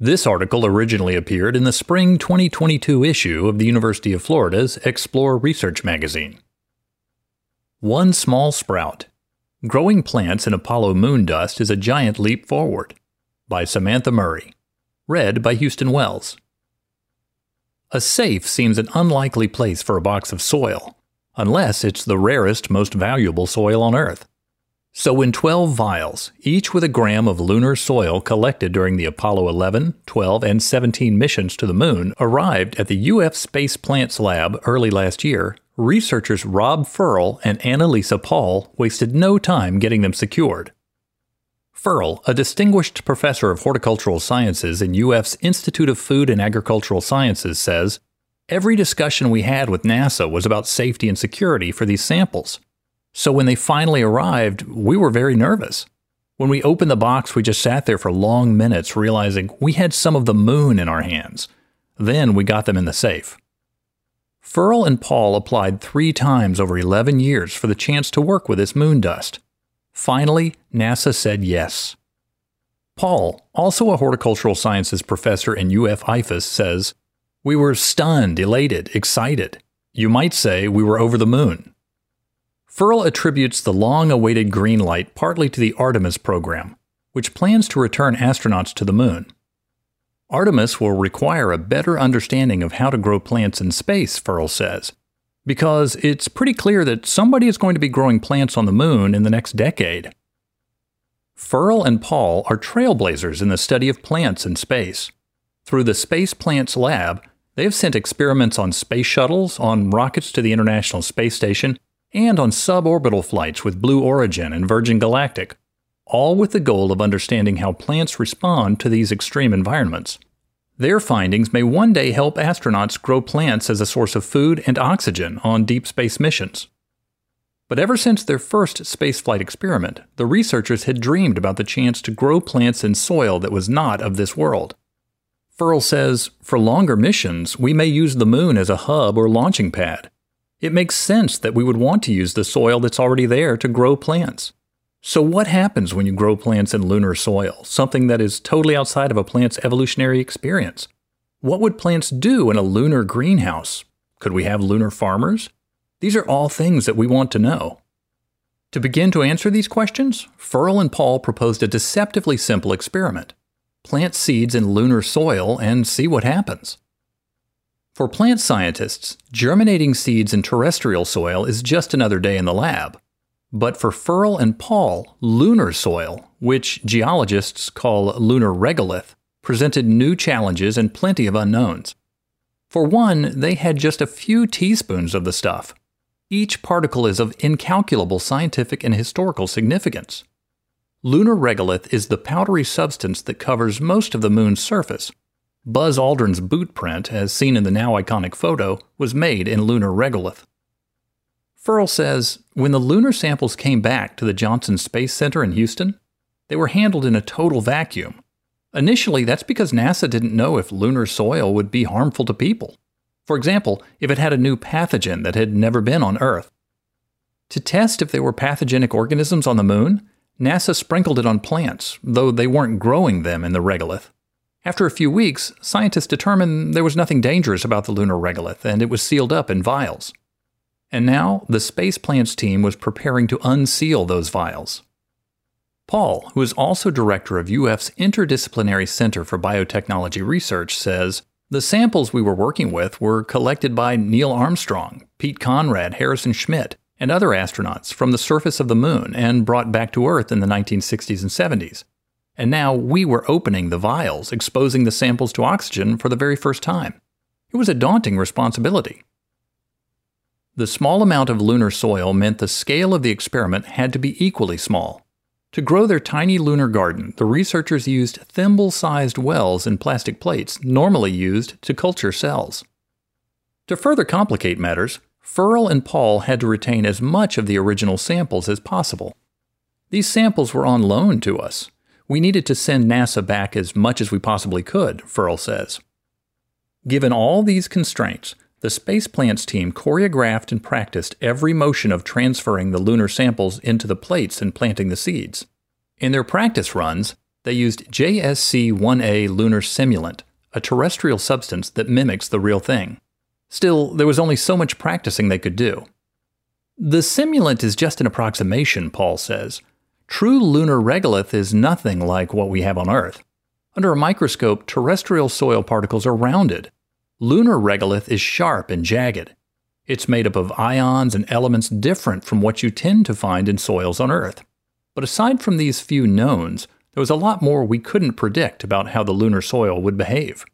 This article originally appeared in the spring 2022 issue of the University of Florida's Explore Research magazine. One Small Sprout Growing Plants in Apollo Moon Dust is a Giant Leap Forward by Samantha Murray. Read by Houston Wells. A safe seems an unlikely place for a box of soil, unless it's the rarest, most valuable soil on Earth. So, when 12 vials, each with a gram of lunar soil collected during the Apollo 11, 12, and 17 missions to the moon, arrived at the UF Space Plants Lab early last year, researchers Rob Ferl and Anna-Lisa Paul wasted no time getting them secured. Ferl, a distinguished professor of horticultural sciences in UF's Institute of Food and Agricultural Sciences, says Every discussion we had with NASA was about safety and security for these samples. So when they finally arrived, we were very nervous. When we opened the box, we just sat there for long minutes, realizing we had some of the moon in our hands. Then we got them in the safe. Ferl and Paul applied three times over 11 years for the chance to work with this moon dust. Finally, NASA said yes. Paul, also a horticultural sciences professor in UF IFAS, says, We were stunned, elated, excited. You might say we were over the moon. Ferl attributes the long awaited green light partly to the Artemis program, which plans to return astronauts to the moon. Artemis will require a better understanding of how to grow plants in space, Ferl says, because it's pretty clear that somebody is going to be growing plants on the moon in the next decade. Ferl and Paul are trailblazers in the study of plants in space. Through the Space Plants Lab, they have sent experiments on space shuttles, on rockets to the International Space Station, and on suborbital flights with Blue Origin and Virgin Galactic, all with the goal of understanding how plants respond to these extreme environments. Their findings may one day help astronauts grow plants as a source of food and oxygen on deep space missions. But ever since their first spaceflight experiment, the researchers had dreamed about the chance to grow plants in soil that was not of this world. Ferl says, for longer missions, we may use the moon as a hub or launching pad. It makes sense that we would want to use the soil that's already there to grow plants. So, what happens when you grow plants in lunar soil, something that is totally outside of a plant's evolutionary experience? What would plants do in a lunar greenhouse? Could we have lunar farmers? These are all things that we want to know. To begin to answer these questions, Ferl and Paul proposed a deceptively simple experiment. Plant seeds in lunar soil and see what happens. For plant scientists, germinating seeds in terrestrial soil is just another day in the lab. But for Ferl and Paul, lunar soil, which geologists call lunar regolith, presented new challenges and plenty of unknowns. For one, they had just a few teaspoons of the stuff. Each particle is of incalculable scientific and historical significance. Lunar regolith is the powdery substance that covers most of the moon's surface. Buzz Aldrin's boot print, as seen in the now iconic photo, was made in lunar regolith. Ferl says when the lunar samples came back to the Johnson Space Center in Houston, they were handled in a total vacuum. Initially, that's because NASA didn't know if lunar soil would be harmful to people. For example, if it had a new pathogen that had never been on Earth. To test if there were pathogenic organisms on the moon, NASA sprinkled it on plants, though they weren't growing them in the regolith. After a few weeks, scientists determined there was nothing dangerous about the lunar regolith, and it was sealed up in vials. And now the Space Plants team was preparing to unseal those vials. Paul, who is also director of UF's Interdisciplinary Center for Biotechnology Research, says the samples we were working with were collected by Neil Armstrong, Pete Conrad, Harrison Schmitt, and other astronauts from the surface of the moon and brought back to Earth in the 1960s and 70s. And now we were opening the vials, exposing the samples to oxygen for the very first time. It was a daunting responsibility. The small amount of lunar soil meant the scale of the experiment had to be equally small. To grow their tiny lunar garden, the researchers used thimble sized wells in plastic plates, normally used to culture cells. To further complicate matters, Ferl and Paul had to retain as much of the original samples as possible. These samples were on loan to us. We needed to send NASA back as much as we possibly could, Ferl says. Given all these constraints, the Space Plants team choreographed and practiced every motion of transferring the lunar samples into the plates and planting the seeds. In their practice runs, They used JSC 1A lunar simulant, a terrestrial substance that mimics the real thing. Still, there was only so much practicing they could do. The simulant is just an approximation, Paul says. True lunar regolith is nothing like what we have on Earth. Under a microscope, terrestrial soil particles are rounded. Lunar regolith is sharp and jagged. It's made up of ions and elements different from what you tend to find in soils on Earth. But aside from these few knowns, there was a lot more we couldn't predict about how the lunar soil would behave.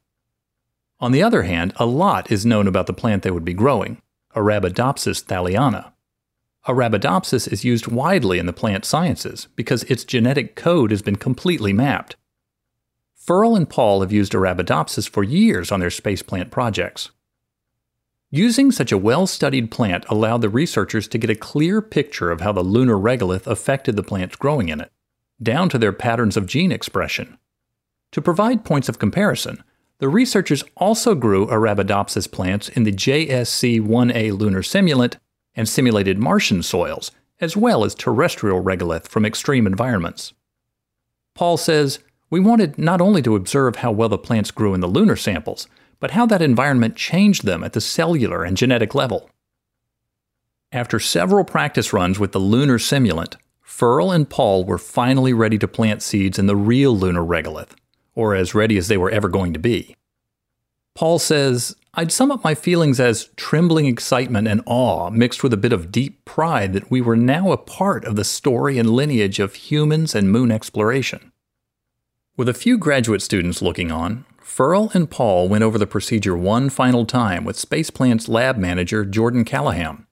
On the other hand, a lot is known about the plant they would be growing, Arabidopsis thaliana. Arabidopsis is used widely in the plant sciences because its genetic code has been completely mapped. Ferl and Paul have used Arabidopsis for years on their space plant projects. Using such a well studied plant allowed the researchers to get a clear picture of how the lunar regolith affected the plants growing in it, down to their patterns of gene expression. To provide points of comparison, the researchers also grew Arabidopsis plants in the JSC 1A lunar simulant and simulated Martian soils, as well as terrestrial regolith from extreme environments. Paul says, We wanted not only to observe how well the plants grew in the lunar samples, but how that environment changed them at the cellular and genetic level. After several practice runs with the lunar simulant, Ferl and Paul were finally ready to plant seeds in the real lunar regolith, or as ready as they were ever going to be. Paul says, I'd sum up my feelings as trembling excitement and awe mixed with a bit of deep pride that we were now a part of the story and lineage of humans and moon exploration. With a few graduate students looking on, Ferl and Paul went over the procedure one final time with Spaceplant's lab manager, Jordan Callahan.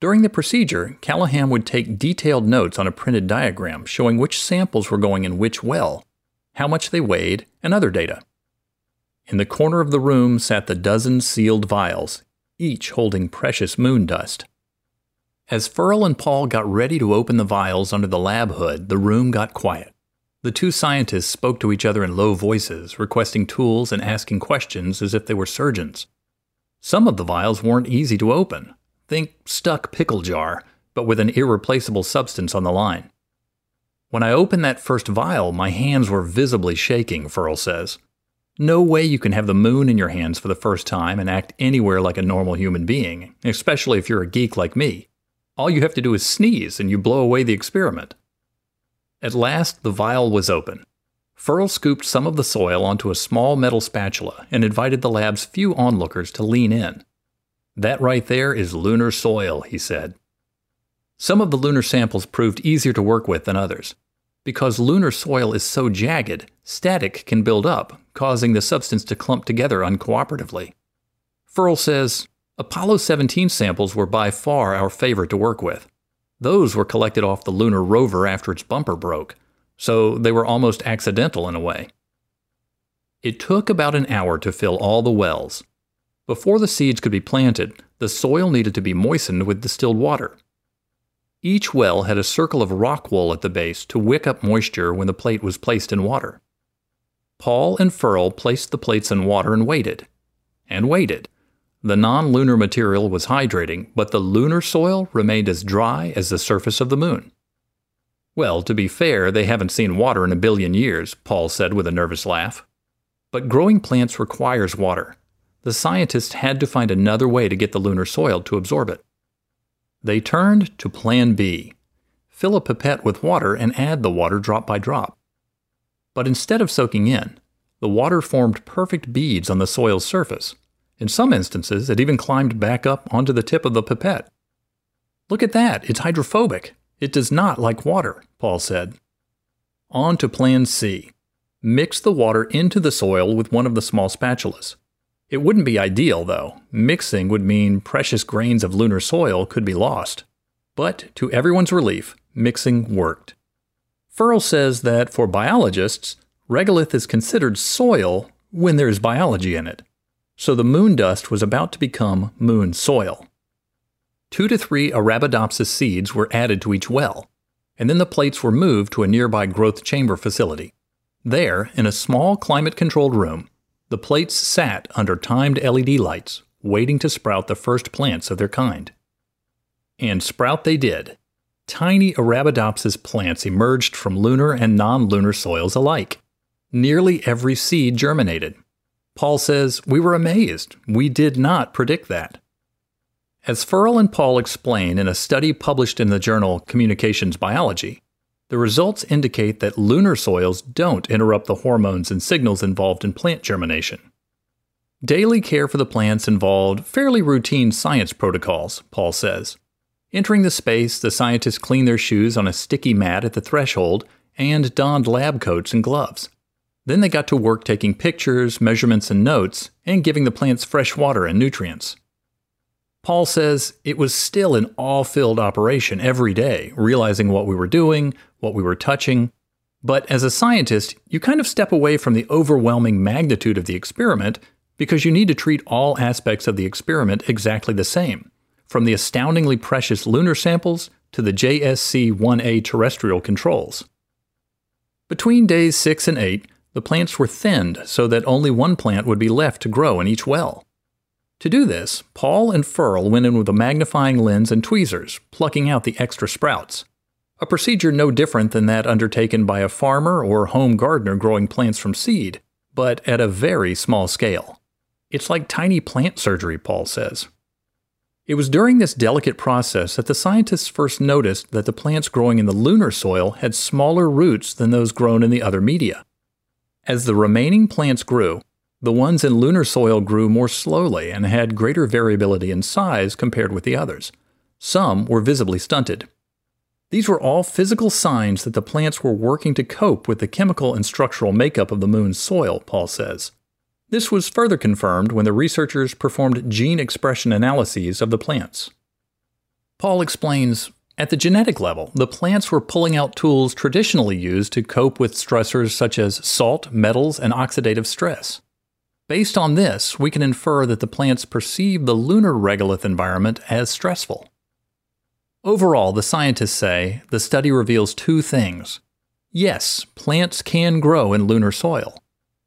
During the procedure, Callahan would take detailed notes on a printed diagram showing which samples were going in which well, how much they weighed, and other data. In the corner of the room sat the dozen sealed vials, each holding precious moon dust. As Ferl and Paul got ready to open the vials under the lab hood, the room got quiet. The two scientists spoke to each other in low voices, requesting tools and asking questions as if they were surgeons. Some of the vials weren't easy to open. Think stuck pickle jar, but with an irreplaceable substance on the line. When I opened that first vial, my hands were visibly shaking, Ferl says. No way you can have the moon in your hands for the first time and act anywhere like a normal human being, especially if you're a geek like me. All you have to do is sneeze and you blow away the experiment. At last, the vial was open. Ferl scooped some of the soil onto a small metal spatula and invited the lab's few onlookers to lean in. That right there is lunar soil, he said. Some of the lunar samples proved easier to work with than others. Because lunar soil is so jagged, static can build up, causing the substance to clump together uncooperatively. Ferl says Apollo 17 samples were by far our favorite to work with. Those were collected off the lunar rover after its bumper broke, so they were almost accidental in a way. It took about an hour to fill all the wells. Before the seeds could be planted, the soil needed to be moistened with distilled water. Each well had a circle of rock wool at the base to wick up moisture when the plate was placed in water. Paul and Ferl placed the plates in water and waited. And waited. The non lunar material was hydrating, but the lunar soil remained as dry as the surface of the moon. Well, to be fair, they haven't seen water in a billion years, Paul said with a nervous laugh. But growing plants requires water. The scientists had to find another way to get the lunar soil to absorb it. They turned to Plan B fill a pipette with water and add the water drop by drop. But instead of soaking in, the water formed perfect beads on the soil's surface, in some instances, it even climbed back up onto the tip of the pipette. Look at that, it's hydrophobic. It does not like water, Paul said. On to Plan C. Mix the water into the soil with one of the small spatulas. It wouldn't be ideal, though. Mixing would mean precious grains of lunar soil could be lost. But to everyone's relief, mixing worked. Ferl says that for biologists, regolith is considered soil when there is biology in it so the moon dust was about to become moon soil. Two to three Arabidopsis seeds were added to each well, and then the plates were moved to a nearby growth chamber facility. There, in a small climate controlled room, the plates sat under timed LED lights, waiting to sprout the first plants of their kind. And sprout they did. tiny Arabidopsis plants emerged from lunar and non lunar soils alike. Nearly every seed germinated. Paul says, We were amazed. We did not predict that. As Ferl and Paul explain in a study published in the journal Communications Biology, the results indicate that lunar soils don't interrupt the hormones and signals involved in plant germination. Daily care for the plants involved fairly routine science protocols, Paul says. Entering the space, the scientists cleaned their shoes on a sticky mat at the threshold and donned lab coats and gloves. Then they got to work taking pictures, measurements, and notes, and giving the plants fresh water and nutrients. Paul says it was still an all filled operation every day, realizing what we were doing, what we were touching. But as a scientist, you kind of step away from the overwhelming magnitude of the experiment because you need to treat all aspects of the experiment exactly the same, from the astoundingly precious lunar samples to the JSC 1A terrestrial controls. Between days 6 and 8, the plants were thinned so that only one plant would be left to grow in each well. To do this, Paul and Ferl went in with a magnifying lens and tweezers, plucking out the extra sprouts. A procedure no different than that undertaken by a farmer or home gardener growing plants from seed, but at a very small scale. It's like tiny plant surgery, Paul says. It was during this delicate process that the scientists first noticed that the plants growing in the lunar soil had smaller roots than those grown in the other media. As the remaining plants grew, the ones in lunar soil grew more slowly and had greater variability in size compared with the others. Some were visibly stunted. These were all physical signs that the plants were working to cope with the chemical and structural makeup of the moon's soil, Paul says. This was further confirmed when the researchers performed gene expression analyses of the plants. Paul explains At the genetic level, the plants were pulling out tools traditionally used to cope with stressors such as salt, metals, and oxidative stress. Based on this, we can infer that the plants perceive the lunar regolith environment as stressful. Overall, the scientists say the study reveals two things. Yes, plants can grow in lunar soil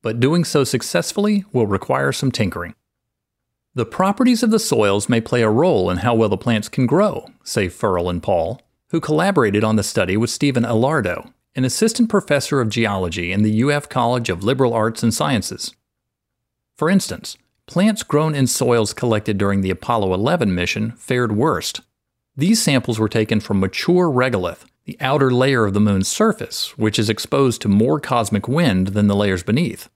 but doing so successfully will require some tinkering. The properties of the soils may play a role in how well the plants can grow, say Ferl and Paul, who collaborated on the study with Stephen Elardo, an assistant professor of geology in the UF College of Liberal Arts and Sciences. For instance, plants grown in soils collected during the Apollo 11 mission fared worst. These samples were taken from mature regolith, the outer layer of the moon's surface, which is exposed to more cosmic wind than the layers beneath.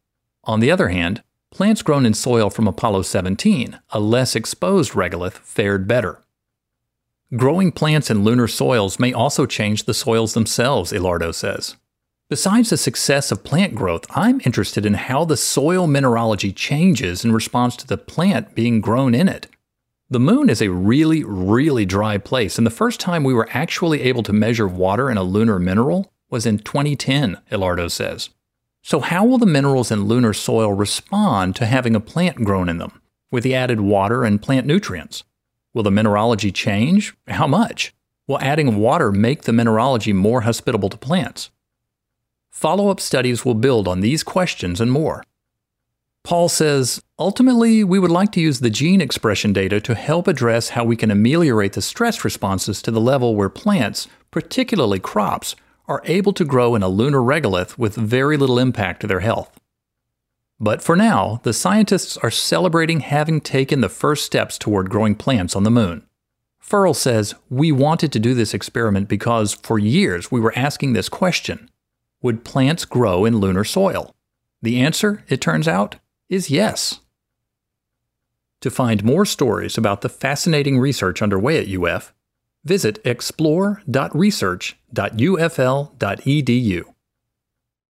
On the other hand, plants grown in soil from Apollo 17, a less exposed regolith, fared better. Growing plants in lunar soils may also change the soils themselves, Elardo says. Besides the success of plant growth, I'm interested in how the soil mineralogy changes in response to the plant being grown in it. The moon is a really, really dry place, and the first time we were actually able to measure water in a lunar mineral was in 2010, Elardo says. So, how will the minerals in lunar soil respond to having a plant grown in them, with the added water and plant nutrients? Will the mineralogy change? How much? Will adding water make the mineralogy more hospitable to plants? Follow up studies will build on these questions and more. Paul says, ultimately, we would like to use the gene expression data to help address how we can ameliorate the stress responses to the level where plants, particularly crops, are able to grow in a lunar regolith with very little impact to their health. But for now, the scientists are celebrating having taken the first steps toward growing plants on the moon. Ferl says, We wanted to do this experiment because for years we were asking this question Would plants grow in lunar soil? The answer, it turns out, is yes. To find more stories about the fascinating research underway at UF, visit explore.research.ufl.edu.